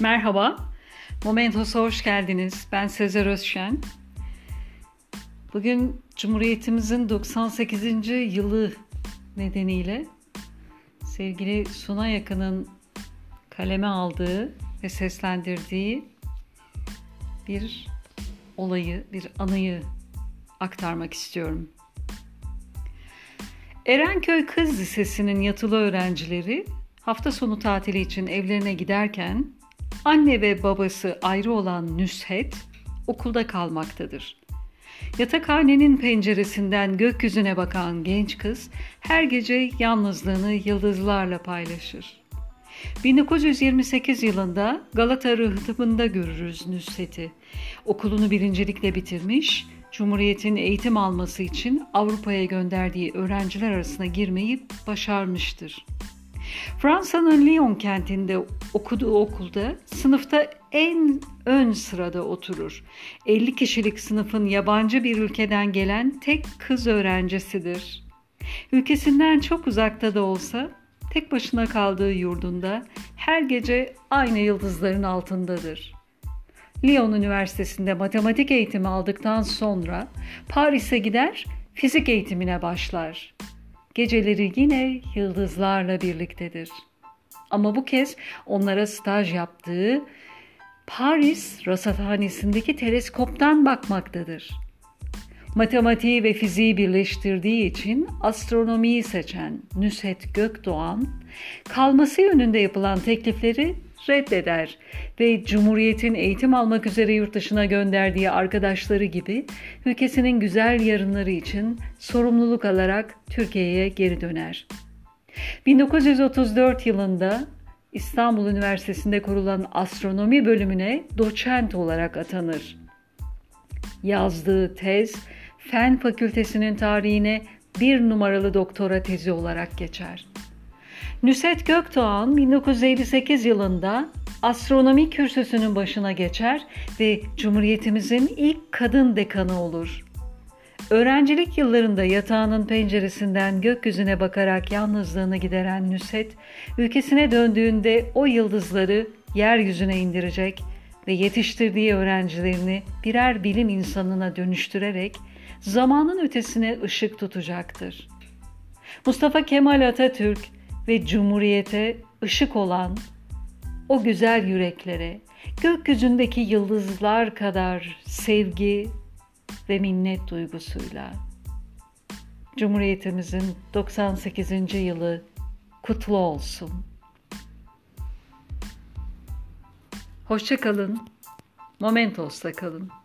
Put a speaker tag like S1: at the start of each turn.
S1: Merhaba, Momentos'a hoş geldiniz. Ben Sezer Özşen. Bugün Cumhuriyetimizin 98. yılı nedeniyle sevgili Suna Yakın'ın kaleme aldığı ve seslendirdiği bir olayı, bir anıyı aktarmak istiyorum. Erenköy Kız Lisesi'nin yatılı öğrencileri hafta sonu tatili için evlerine giderken anne ve babası ayrı olan Nüshet okulda kalmaktadır. Yatakhanenin penceresinden gökyüzüne bakan genç kız her gece yalnızlığını yıldızlarla paylaşır. 1928 yılında Galata Rıhtımı'nda görürüz Nüsret'i. Okulunu birincilikle bitirmiş, Cumhuriyet'in eğitim alması için Avrupa'ya gönderdiği öğrenciler arasına girmeyi başarmıştır. Fransa'nın Lyon kentinde okuduğu okulda sınıfta en ön sırada oturur. 50 kişilik sınıfın yabancı bir ülkeden gelen tek kız öğrencisidir. Ülkesinden çok uzakta da olsa tek başına kaldığı yurdunda her gece aynı yıldızların altındadır. Lyon Üniversitesi'nde matematik eğitimi aldıktan sonra Paris'e gider, fizik eğitimine başlar. Geceleri yine yıldızlarla birliktedir. Ama bu kez onlara staj yaptığı Paris rasathanesindeki teleskoptan bakmaktadır. Matematiği ve fiziği birleştirdiği için astronomiyi seçen Nüset Gökdoğan, kalması yönünde yapılan teklifleri reddeder ve Cumhuriyet'in eğitim almak üzere yurt dışına gönderdiği arkadaşları gibi ülkesinin güzel yarınları için sorumluluk alarak Türkiye'ye geri döner. 1934 yılında İstanbul Üniversitesi'nde kurulan astronomi bölümüne doçent olarak atanır. Yazdığı tez Fen Fakültesinin tarihine bir numaralı doktora tezi olarak geçer. Nüset Gökdoğan 1958 yılında astronomi kürsüsünün başına geçer ve Cumhuriyetimizin ilk kadın dekanı olur. Öğrencilik yıllarında yatağının penceresinden gökyüzüne bakarak yalnızlığını gideren Nüset, ülkesine döndüğünde o yıldızları yeryüzüne indirecek ve yetiştirdiği öğrencilerini birer bilim insanına dönüştürerek zamanın ötesine ışık tutacaktır. Mustafa Kemal Atatürk ve Cumhuriyete ışık olan o güzel yüreklere gökyüzündeki yıldızlar kadar sevgi ve minnet duygusuyla Cumhuriyetimizin 98. yılı kutlu olsun. Hoşçakalın. Momentos'ta kalın.